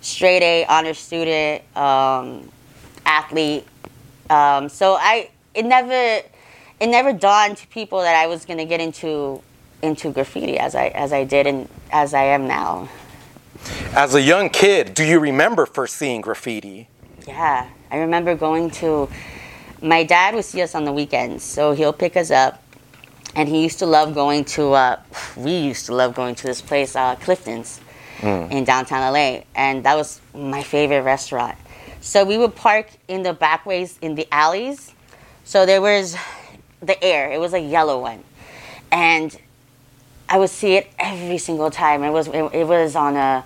straight A honor student, um, athlete. Um, so I it never it never dawned to people that I was gonna get into into graffiti as I as I did and as I am now. As a young kid, do you remember first seeing graffiti? Yeah, I remember going to. My dad would see us on the weekends, so he'll pick us up, and he used to love going to. Uh, we used to love going to this place, uh, Clifton's, Mm. in downtown LA, and that was my favorite restaurant. So we would park in the back ways in the alleys. So there was the AYER; it was a yellow one, and I would see it every single time. It was it, it was on a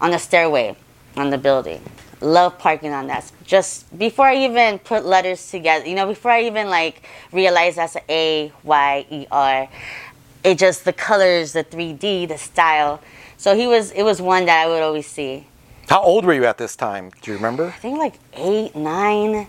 on a stairway on the building. Love parking on that. Just before I even put letters together, you know, before I even like realized that's a A Y E R. It just the colors, the 3D, the style. So he was it was one that I would always see. How old were you at this time? Do you remember? I think like eight, nine.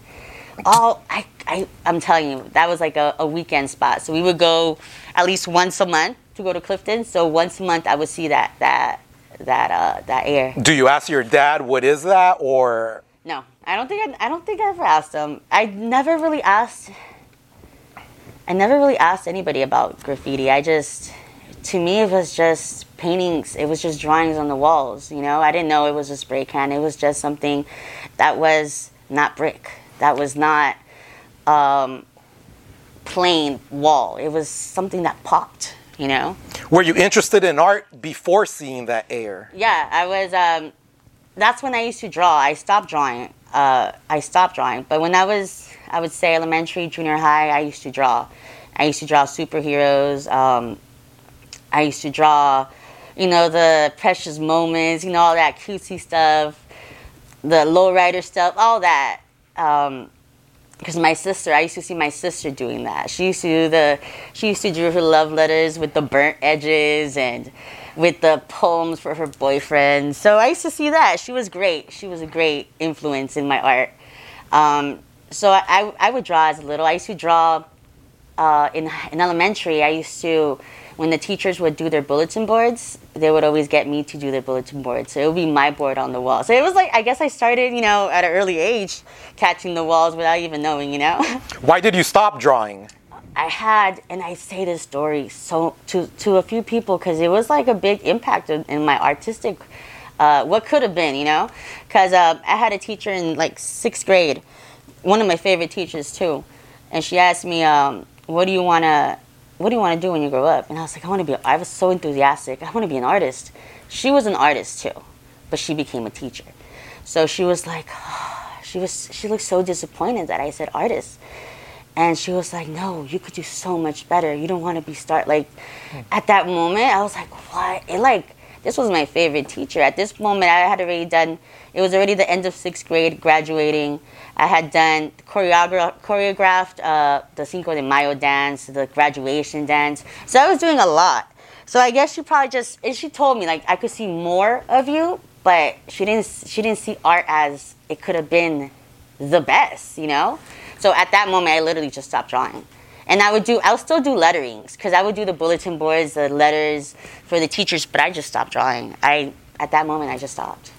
All I, I I'm telling you, that was like a, a weekend spot. So we would go at least once a month to go to Clifton. So once a month I would see that that that uh that AYER. Do you ask your dad what is that or No, I don't think I, I don't think I ever asked him. I never really asked. I never really asked anybody about graffiti. I just, to me, it was just paintings. It was just drawings on the walls. You know, I didn't know it was a spray can. It was just something that was not brick. That was not um, plain wall. It was something that popped. You know. were you interested in art before seeing that AYER? Yeah, I was. Um, that's when I used to draw. I stopped drawing. Uh, I stopped drawing. But when I was, I would say elementary, junior high, I used to draw. I used to draw superheroes. Um, I used to draw, you know, the precious moments. You know, all that cutesy stuff, the lowrider stuff, all that. Um, because my sister, I used to see my sister doing that. She used to do the, she used to do her love letters with the burnt edges and with the poems for her boyfriend. So I used to see that. She was great. She was a great influence in my art. Um, so I, I, I would draw as a little. I used to draw uh, in, in elementary. I used to, when the teachers would do their bulletin boards, they would always get me to do their bulletin board. So it would be my board on the wall. So it was like, I guess I started, you know, at an early age catching the walls without even knowing, you know? Why did you stop drawing? I had, and I say this story so to to a few people because it was like a big impact in, in my artistic, uh, what could have been, you know, because uh, I had a teacher in like sixth grade, one of my favorite teachers too, and she asked me, um, "What do you wanna, what do you wanna do when you grow up?" And I was like, "I want to be." I was so enthusiastic. I want to be an artist. She was an artist too, but she became a teacher, so she was like, she was she looked so disappointed that I said artist. And she was like, "No, you could do so much better. You don't want to be start like." At that moment, I was like, "What?" It like this was my favorite teacher. At this moment, I had already done. It was already the end of sixth grade, graduating. I had done choreogra- choreographed uh, the Cinco de Mayo dance, the graduation dance. So I was doing a lot. So I guess she probably just and she told me like I could see more of you, but she didn't. She didn't see art as it could have been the best, you know. So at that moment, I literally just stopped drawing. And I would do, I would still do letterings because I would do the bulletin boards, the letters for the teachers, but I just stopped drawing. I, at that moment, I just stopped.